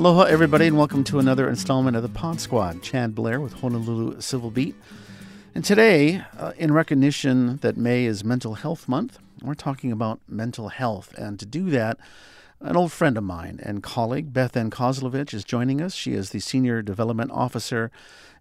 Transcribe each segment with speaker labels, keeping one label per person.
Speaker 1: Aloha, everybody, and welcome to another installment of the Pod Squad. Chad Blair with Honolulu Civil Beat. And today, uh, in recognition that May is Mental Health Month, we're talking about mental health. And to do that, an old friend of mine and colleague, Beth Ann Kozlovich, is joining us. She is the Senior Development Officer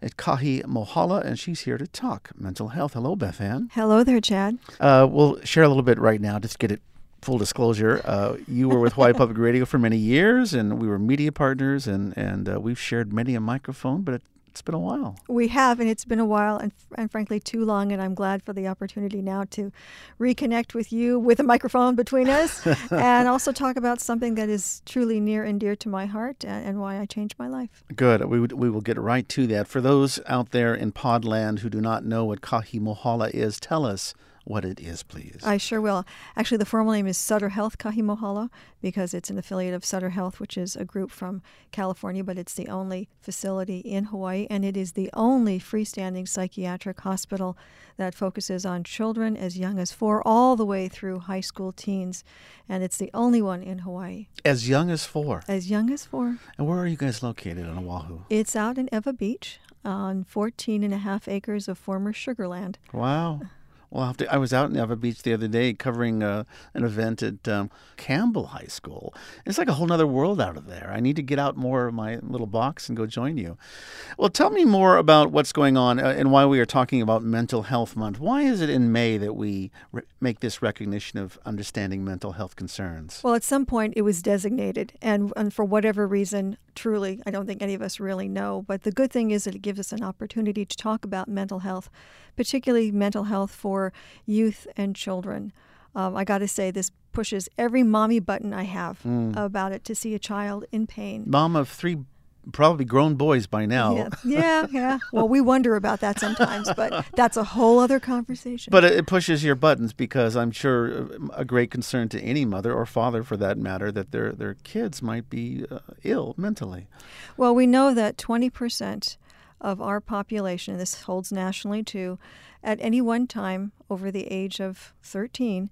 Speaker 1: at Kahi Mohala, and she's here to talk mental health. Hello, Beth Ann.
Speaker 2: Hello there, Chad.
Speaker 1: Uh, we'll share a little bit right now, just to get it full disclosure. Uh, you were with Hawaii Public Radio for many years, and we were media partners, and, and uh, we've shared many a microphone, but it, it's been a while.
Speaker 2: We have, and it's been a while, and, and frankly, too long. And I'm glad for the opportunity now to reconnect with you with a microphone between us and also talk about something that is truly near and dear to my heart and, and why I changed my life.
Speaker 1: Good. We, we will get right to that. For those out there in Podland who do not know what Kahi Mohala is, tell us what it is, please.
Speaker 2: I sure will. Actually, the formal name is Sutter Health Kahi Mohala because it's an affiliate of Sutter Health, which is a group from California, but it's the only facility in Hawaii, and it is the only freestanding psychiatric hospital that focuses on children as young as four all the way through high school teens, and it's the only one in Hawaii.
Speaker 1: As young as four?
Speaker 2: As young as four.
Speaker 1: And where are you guys located on Oahu?
Speaker 2: It's out in Ewa Beach on 14 and a half acres of former sugar land.
Speaker 1: Wow. Well, I was out in Ewa Beach the other day covering uh, an event at um, Campbell High School. It's like a whole other world out of there. I need to get out more of my little box and go join you. Well, tell me more about what's going on uh, and why we are talking about Mental Health Month. Why is it in May that we re- make this recognition of understanding mental health concerns?
Speaker 2: Well, at some point it was designated, and, and for whatever reason, truly, I don't think any of us really know. But the good thing is that it gives us an opportunity to talk about mental health, particularly mental health for youth and children. Um, I got to say, this pushes every mommy button I have mm. about it to see a child in pain.
Speaker 1: Mom of three probably grown boys by now.
Speaker 2: Yeah, yeah, yeah. Well, we wonder about that sometimes, but that's a whole other conversation.
Speaker 1: But it pushes your buttons because I'm sure a great concern to any mother or father, for that matter, that their their kids might be uh, ill mentally.
Speaker 2: Well, we know that 20 percent of our population, and this holds nationally too, at any one time over the age of 13,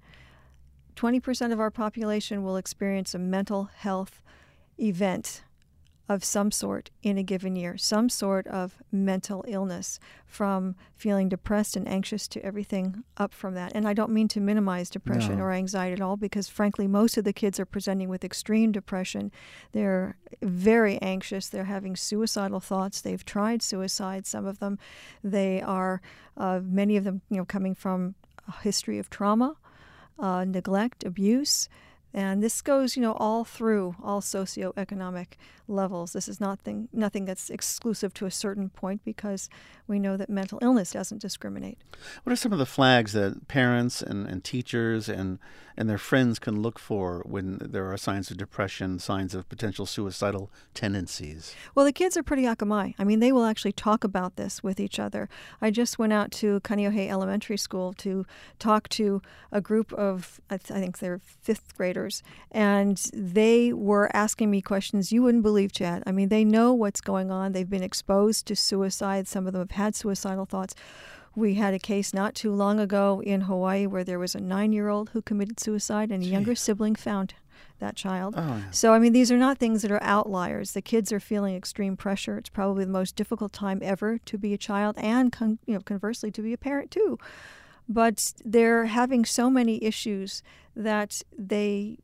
Speaker 2: 20% of our population will experience a mental health event of some sort in a given year, some sort of mental illness, from feeling depressed and anxious to everything up from that. And I don't mean to minimize depression no. or anxiety at all, because frankly, most of the kids are presenting with extreme depression. They're very anxious. They're having suicidal thoughts. They've tried suicide, some of them. They are, uh, many of them, you know, coming from a history of trauma, uh, neglect, abuse. And this goes, you know, all through all socioeconomic levels. This is nothing nothing that's exclusive to a certain point because we know that mental illness doesn't discriminate.
Speaker 1: What are some of the flags that parents and, and teachers and and their friends can look for when there are signs of depression, signs of potential suicidal tendencies?
Speaker 2: Well, the kids are pretty akamai. I mean, they will actually talk about this with each other. I just went out to Kaneohe Elementary School to talk to a group of, I, th- I think they're fifth graders, and they were asking me questions you wouldn't believe believe, Chad. I mean, they know what's going on. They've been exposed to suicide. Some of them have had suicidal thoughts. We had a case not too long ago in Hawaii where there was a nine year old who committed suicide and a Jeez. younger sibling found that child. Oh, yeah. So, I mean, these are not things that are outliers. The kids are feeling extreme pressure. It's probably the most difficult time ever to be a child and, con- you know, conversely, to be a parent, too. But they're having so many issues that they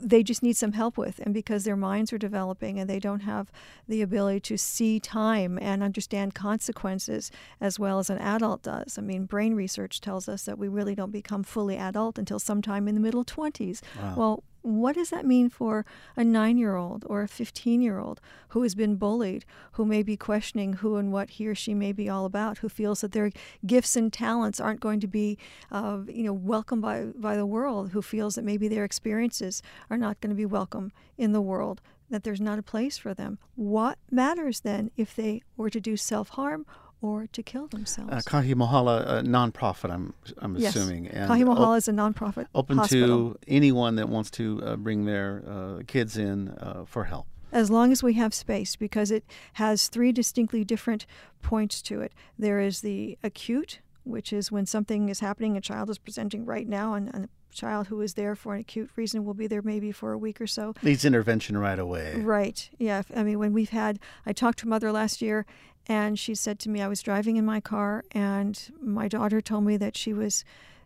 Speaker 2: they just need some help with. And because their minds are developing and they don't have the ability to see time and understand consequences as well as an adult does. I mean, brain research tells us that we really don't become fully adult until sometime in the middle 20s. Wow. Well, what does that mean for a nine year old or a 15 year old who has been bullied, who may be questioning who and what he or she may be all about, who feels that their gifts and talents aren't going to be uh, you know, welcomed by, by the world, who feels that maybe their experiences are not going to be welcome in the world, that there's not a place for them? What matters then if they were to do self harm or to kill themselves. Uh,
Speaker 1: Kahi Mohala, a nonprofit, I'm, I'm
Speaker 2: yes.
Speaker 1: assuming.
Speaker 2: And Kahi Mohala op- is a nonprofit.
Speaker 1: Open
Speaker 2: hospital.
Speaker 1: to anyone that wants to uh, bring their uh, kids in uh, for help.
Speaker 2: As long as we have space, because it has three distinctly different points to it. There is the acute, which is when something is happening, a child is presenting right now, and, and child who is there for an acute reason will be there maybe for a week or so.
Speaker 1: Needs intervention right away.
Speaker 2: Right. Yeah. I mean, when we've had, I talked to a mother last year, and she said to me, I was driving in my car, and my daughter told me that she was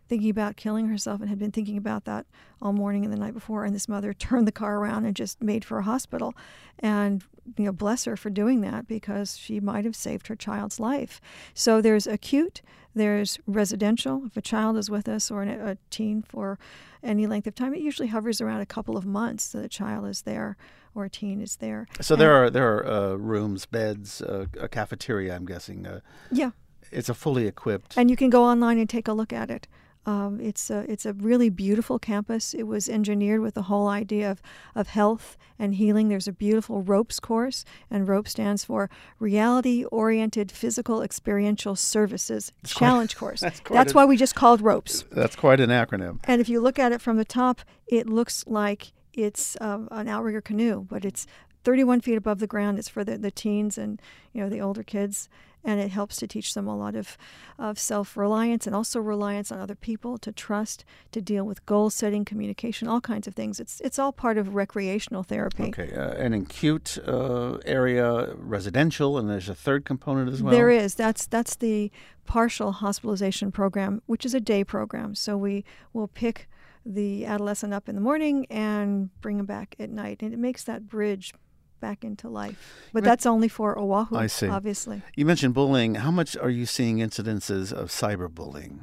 Speaker 2: thinking about killing herself and had been thinking about that all morning and the night before. And this mother turned the car around and just made for a hospital. And, you know, bless her for doing that because she might have saved her child's life. So there's acute, there's residential. If a child is with us or a teen for any length of time, it usually hovers around a couple of months that the child is there or a teen is there.
Speaker 1: So and there are there are uh, rooms, beds, uh, a cafeteria. I'm guessing. Uh,
Speaker 2: yeah.
Speaker 1: It's a fully equipped.
Speaker 2: And you can go online and take a look at it. Um, it's a it's a really beautiful campus. It was engineered with the whole idea of of health and healing. There's a beautiful ropes course, and ROPE stands for Reality Oriented Physical Experiential Services that's Challenge quite, Course. That's, that's why we just called ropes.
Speaker 1: That's quite an acronym.
Speaker 2: And if you look at it from the top, it looks like it's uh, an outrigger canoe, but it's 31 feet above the ground. It's for the, the teens and you know the older kids and it helps to teach them a lot of, of self reliance and also reliance on other people to trust, to deal with goal setting, communication, all kinds of things. It's it's all part of recreational therapy.
Speaker 1: Okay, uh, an acute uh, area, residential, and there's a third component as well.
Speaker 2: There is. That's that's the partial hospitalization program, which is a day program. So we will pick the adolescent up in the morning and bring them back at night, and it makes that bridge back into life. But that's only for Oahu, I see. obviously.
Speaker 1: You mentioned bullying. How much are you seeing incidences of cyberbullying?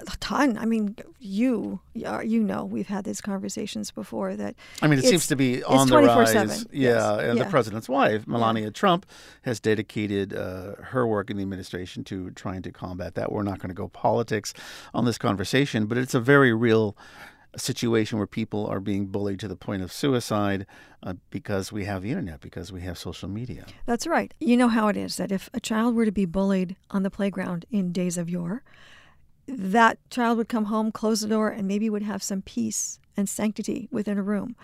Speaker 2: a ton. I mean, you you know we've had these conversations before. That
Speaker 1: I mean, it seems to be on the rise. Yeah, yes. and yeah. the president's wife, Melania yeah. Trump, has dedicated uh, her work in the administration to trying to combat that. We're not going to go politics on this conversation, but it's a very real a situation where people are being bullied to the point of suicide uh, because we have the internet, because we have social media.
Speaker 2: That's right. You know how it is that if a child were to be bullied on the playground in days of yore, that child would come home, close the door, and maybe would have some peace and sanctity within a room.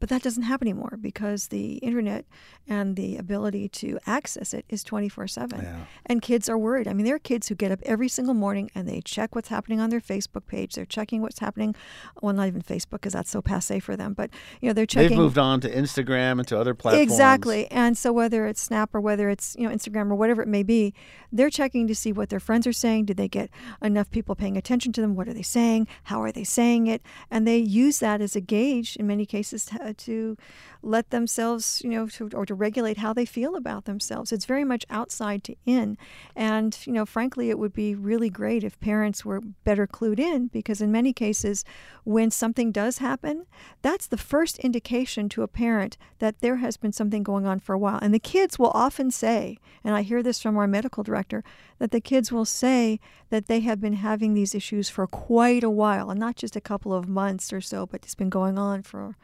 Speaker 2: But that doesn't happen anymore because the internet and the ability to access it is 24 7. And kids are worried. I mean, there are kids who get up every single morning and they check what's happening on their Facebook page. They're checking what's happening, well, not even Facebook because that's so passe for them, but, you know, they're checking.
Speaker 1: They've moved on to Instagram and to other platforms.
Speaker 2: Exactly. And so whether it's Snap or whether it's, you know, Instagram or whatever it may be, they're checking to see what their friends are saying. Did they get enough people paying attention to them? What are they saying? How are they saying it? And they use that as a gauge in many cases to, to let themselves, you know, to, or to regulate how they feel about themselves. It's very much outside to in. And, you know, frankly, it would be really great if parents were better clued in because, in many cases, when something does happen, that's the first indication to a parent that there has been something going on for a while. And the kids will often say, and I hear this from our medical director, that the kids will say that they have been having these issues for quite a while, and not just a couple of months or so, but it's been going on for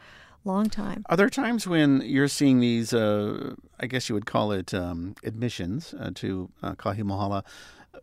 Speaker 2: long time.
Speaker 1: Are there times when you're seeing these, uh, I guess you would call it um, admissions uh, to uh, Kahi Mohala,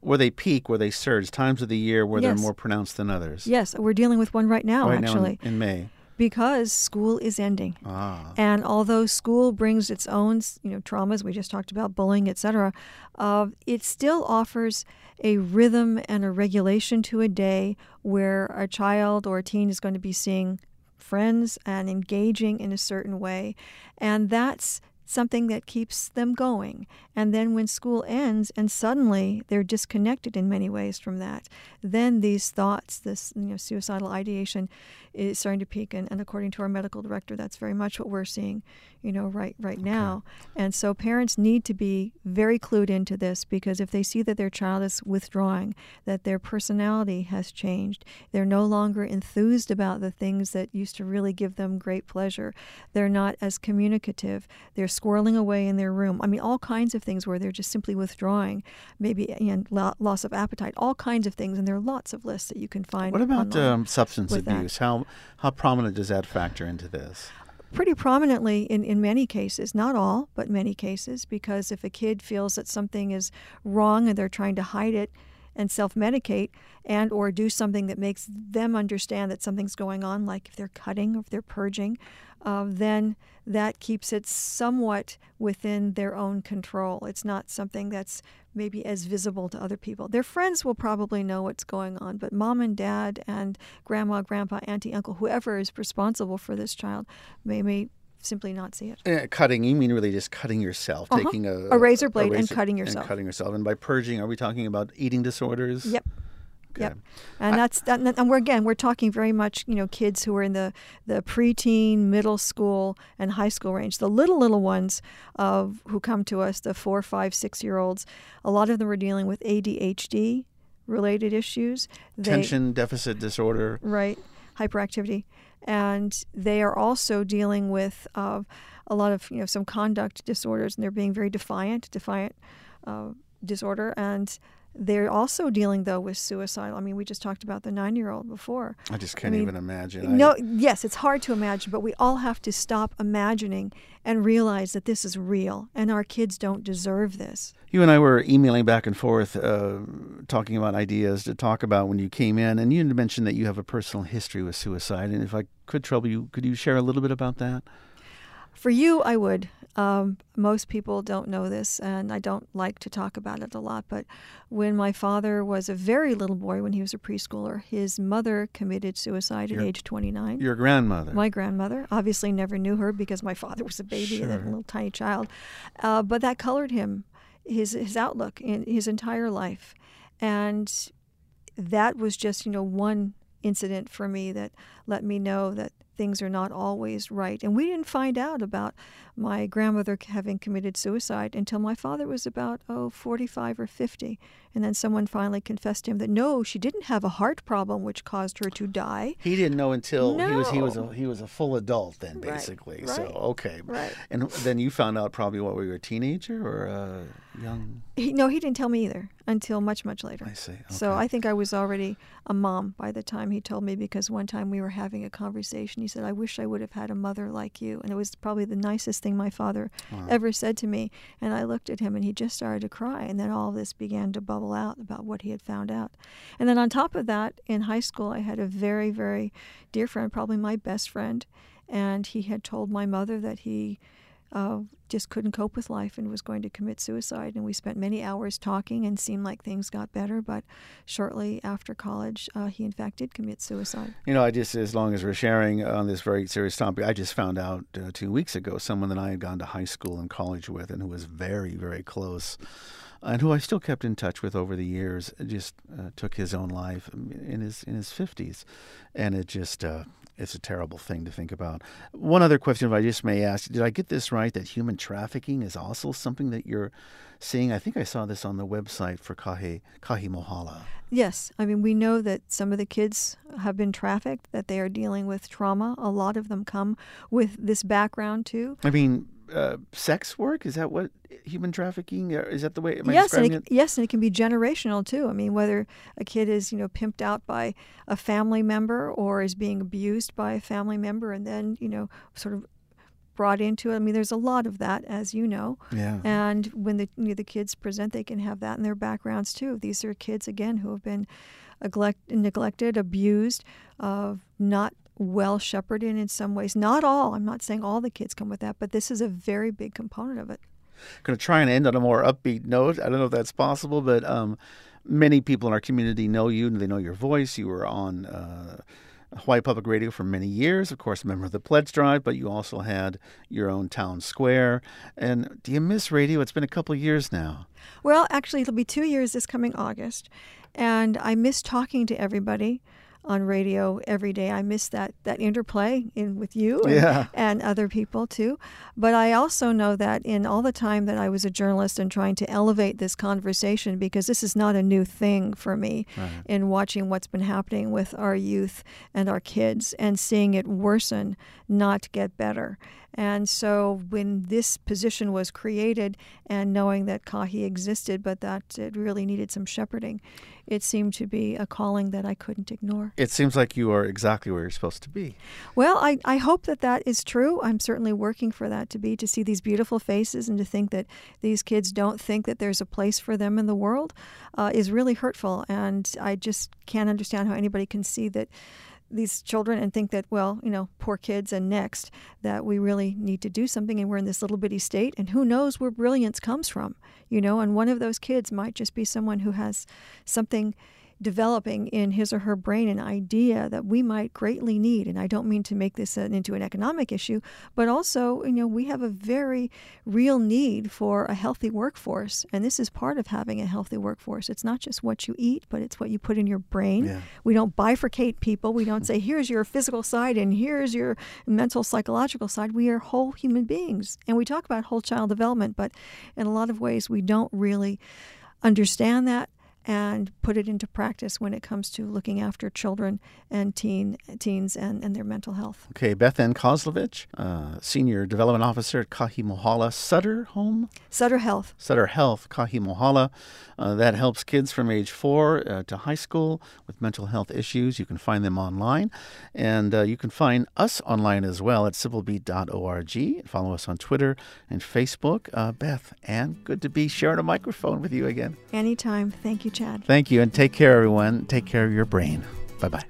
Speaker 1: where they peak, where they surge, times of the year where yes. they're more pronounced than others?
Speaker 2: Yes, we're dealing with one right now,
Speaker 1: right
Speaker 2: actually.
Speaker 1: Now in, in May
Speaker 2: because school is ending.
Speaker 1: Ah.
Speaker 2: And although school brings its own, you know, traumas, we just talked about bullying, etc., uh, it still offers a rhythm and a regulation to a day where a child or a teen is going to be seeing friends and engaging in a certain way. And that's something that keeps them going. And then when school ends and suddenly they're disconnected in many ways from that, then these thoughts, this you know, suicidal ideation is starting to peak. And, and according to our medical director, that's very much what we're seeing, you know, right right okay. now. And so parents need to be very clued into this because if they see that their child is withdrawing, that their personality has changed, they're no longer enthused about the things that used to really give them great pleasure. They're not as communicative. They're squirreling away in their room. I mean, all kinds of things where they're just simply withdrawing, maybe and loss of appetite, all kinds of things. And there are lots of lists that you can find.
Speaker 1: What about
Speaker 2: um,
Speaker 1: substance abuse?
Speaker 2: That.
Speaker 1: How how prominent does that factor into this?
Speaker 2: pretty prominently in, in many cases, not all, but many cases, because if a kid feels that something is wrong and they're trying to hide it, and self-medicate and or do something that makes them understand that something's going on like if they're cutting or if they're purging uh, then that keeps it somewhat within their own control. It's not something that's maybe as visible to other people. Their friends will probably know what's going on but mom and dad and grandma grandpa auntie uncle whoever is responsible for this child may, may simply not see it.
Speaker 1: Uh, cutting, you mean really just cutting yourself,
Speaker 2: Uh-huh.
Speaker 1: taking a,
Speaker 2: A razor blade and
Speaker 1: razor-
Speaker 2: cutting yourself.
Speaker 1: And cutting yourself. And by purging, are we talking about eating disorders?
Speaker 2: Yep.
Speaker 1: Okay.
Speaker 2: Yep. And that's that, and we're again we're talking very much you know kids who are in the the preteen, middle school, and high school range. The little little ones uh, who come to us, the four, five, six year olds, a lot of them are dealing with ADHD related issues. They-
Speaker 1: Attention deficit disorder.
Speaker 2: right hyperactivity and they are also dealing with uh, a lot of you know some conduct disorders and they're being very defiant defiant uh, disorder. And they're also dealing though with suicidal. i mean we just talked about the nine year old before
Speaker 1: I just can't
Speaker 2: mean,
Speaker 1: even imagine. I-
Speaker 2: no yes it's hard to imagine but we all have to stop imagining and realize that this is real and our kids don't deserve this
Speaker 1: You and I were emailing back and forth, uh, talking about ideas to talk about when you came in, and you mentioned that you have a personal history with suicide. And if I could trouble you, could you share a little bit about that?
Speaker 2: For you, I would. Um, most people don't know this, and I don't like to talk about it a lot. But when my father was a very little boy, when he was a preschooler, his mother committed suicide
Speaker 1: Your-
Speaker 2: at age 29.
Speaker 1: Your grandmother.
Speaker 2: My grandmother obviously never knew her because my father was a baby and a little tiny child, uh, but that colored him, his his outlook in his entire life, and that was just you know one incident for me that let me know that things are not always right. And we didn't find out about my grandmother having committed suicide until my father was about, oh, 45 or 50. And then someone finally confessed to him that no, she didn't have a heart problem which caused her to die.
Speaker 1: he didn't know until he was he was a he was a full adult then
Speaker 2: Right,
Speaker 1: basically. So
Speaker 2: right,
Speaker 1: okay.
Speaker 2: right.
Speaker 1: And then you found out probably what we were a teenager or a young?
Speaker 2: He, no, he didn't tell me either until much, much later.
Speaker 1: I see.
Speaker 2: So. I think I was already a mom by the time he told me because one time we were having a conversation. He said, I wish I would have had a mother like you. And it was probably the nicest thing my father
Speaker 1: Wow.
Speaker 2: ever said to me. And I looked at him and he just started to cry. And then all this began to bubble out about what he had found out. And then on top of that, in high school, I had a very, very dear friend, probably my best friend. And he had told my mother that he uh, just couldn't cope with life and was going to commit suicide. And we spent many hours talking and seemed like things got better. But shortly after college, uh, he in fact did commit suicide.
Speaker 1: You know, I just, as long as we're sharing on this very serious topic, I just found out uh, two weeks ago someone that I had gone to high school and college with and who was very, very close and who I still kept in touch with over the years just uh, took his own life in his in his 50s. And it just, uh, it's a terrible thing to think about. One other question, if I just may ask, did I get this right that human trafficking is also something that you're seeing? I think I saw this on the website for Kahe, Kahi Mohala.
Speaker 2: Yes, I mean, we know that some of the kids have been trafficked, that they are dealing with trauma. A lot of them come with this background too.
Speaker 1: I mean, uh, sex work is that what human trafficking is that the way? Am I
Speaker 2: yes, and
Speaker 1: describing
Speaker 2: it, yes, and it can be generational too. I mean, whether a kid is you know pimped out by a family member or is being abused by a family member, and then you know sort of brought into it. I mean, there's a lot of that, as you know.
Speaker 1: Yeah.
Speaker 2: And when the you know, the kids present, they can have that in their backgrounds too. These are kids again who have been neglect, neglected, abused, uh, not well shepherded in some ways. Not all. I'm not saying all the kids come with that, but this is a very big component of it.
Speaker 1: going to try and end on a more upbeat note. I don't know if that's possible, but um, many people in our community know you and they know your voice. You were on uh, Hawaii Public Radio for many years, of course, a member of the Pledge Drive, but you also had your own town square. And do you miss radio? It's been a couple of years now.
Speaker 2: Well, actually, it'll be two years this coming August, and I miss talking to everybody on radio every day. I miss that that interplay in with you and,
Speaker 1: Yeah.
Speaker 2: and other people too. But I also know that in all the time that I was a journalist and trying to elevate this conversation, because this is not a new thing for me, in watching what's been happening with our youth and our kids and seeing it worsen, not get better. And so when this position was created and knowing that Kahi existed, but that it really needed some shepherding, it seemed to be a calling that I couldn't ignore.
Speaker 1: It seems like you are exactly where you're supposed to be.
Speaker 2: Well, I, I hope that that is true. I'm certainly working for that to be, to see these beautiful faces and to think that these kids don't think that there's a place for them in the world uh, is really hurtful. And I just can't understand how anybody can see that these children and think that, well, you know, poor kids and next, that we really need to do something and we're in this little bitty state and who knows where brilliance comes from, you know, and one of those kids might just be someone who has something developing in his or her brain an idea that we might greatly need. And I don't mean to make this an, into an economic issue, but also, you know, we have a very real need for a healthy workforce. And this is part of having a healthy workforce. It's not just what you eat, but it's what you put in your brain. Yeah. We don't bifurcate people. We don't say, here's your physical side and here's your mental, psychological side. We are whole human beings. And we talk about whole child development, but in a lot of ways, we don't really understand that and put it into practice when it comes to looking after children and teen teens and, and their mental health.
Speaker 1: Okay, Beth Ann Kozlovich, uh, Senior Development Officer at Kahi Mohala Sutter Home?
Speaker 2: Sutter Health.
Speaker 1: Sutter Health, Kahi Mohala. Uh, that helps kids from age four uh, to high school with mental health issues. You can find them online. And uh, you can find us online as well at civilbeat.org. Follow us on Twitter and Facebook. Uh, Beth Ann, good to be sharing a microphone with you again.
Speaker 2: Anytime. Thank you, Chad.
Speaker 1: Thank you, and take care, everyone. Take care of your brain. Bye bye.